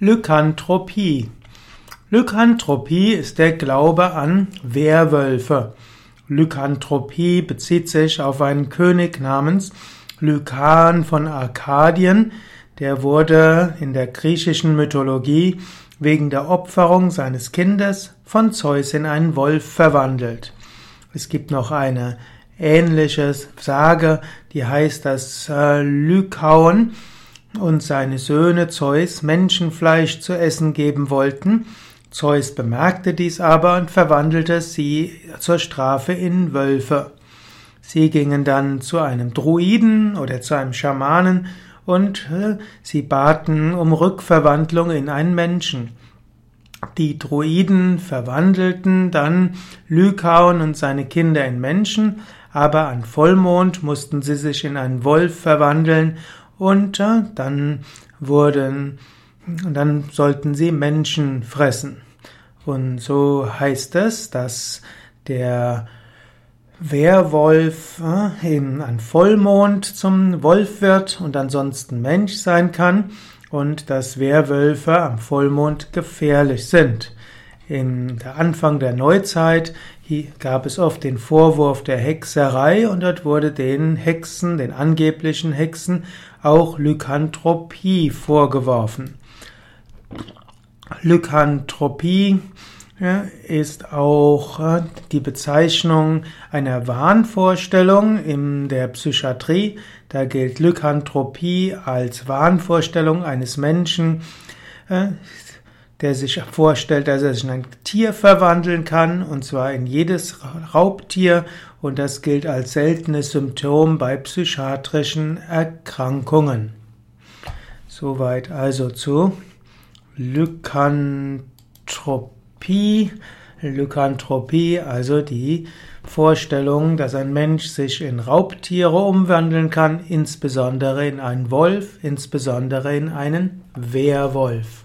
Lykanthropie. Lykanthropie ist der Glaube an Werwölfe. Lykanthropie bezieht sich auf einen König namens Lykan von Arkadien, der wurde in der griechischen Mythologie wegen der Opferung seines Kindes von Zeus in einen Wolf verwandelt. Es gibt noch eine ähnliche Sage, die heißt, dass äh, Lykaon und seine Söhne Zeus Menschenfleisch zu essen geben wollten. Zeus bemerkte dies aber und verwandelte sie zur Strafe in Wölfe. Sie gingen dann zu einem Druiden oder zu einem Schamanen und äh, sie baten um Rückverwandlung in einen Menschen. Die Druiden verwandelten dann Lykaon und seine Kinder in Menschen, aber an Vollmond mussten sie sich in einen Wolf verwandeln und äh, dann wurden, dann sollten sie Menschen fressen. Und so heißt es, dass der Werwolf äh, in, an Vollmond zum Wolf wird und ansonsten Mensch sein kann und dass Werwölfe am Vollmond gefährlich sind. In der Anfang der Neuzeit gab es oft den Vorwurf der Hexerei und dort wurde den Hexen, den angeblichen Hexen, auch Lykanthropie vorgeworfen. Lykanthropie ist auch äh, die Bezeichnung einer Wahnvorstellung in der Psychiatrie. Da gilt Lykanthropie als Wahnvorstellung eines Menschen, äh, der sich vorstellt, dass er sich in ein Tier verwandeln kann, und zwar in jedes Raubtier, und das gilt als seltenes Symptom bei psychiatrischen Erkrankungen. Soweit also zu Lykanthropie. Lykanthropie, also die Vorstellung, dass ein Mensch sich in Raubtiere umwandeln kann, insbesondere in einen Wolf, insbesondere in einen Werwolf.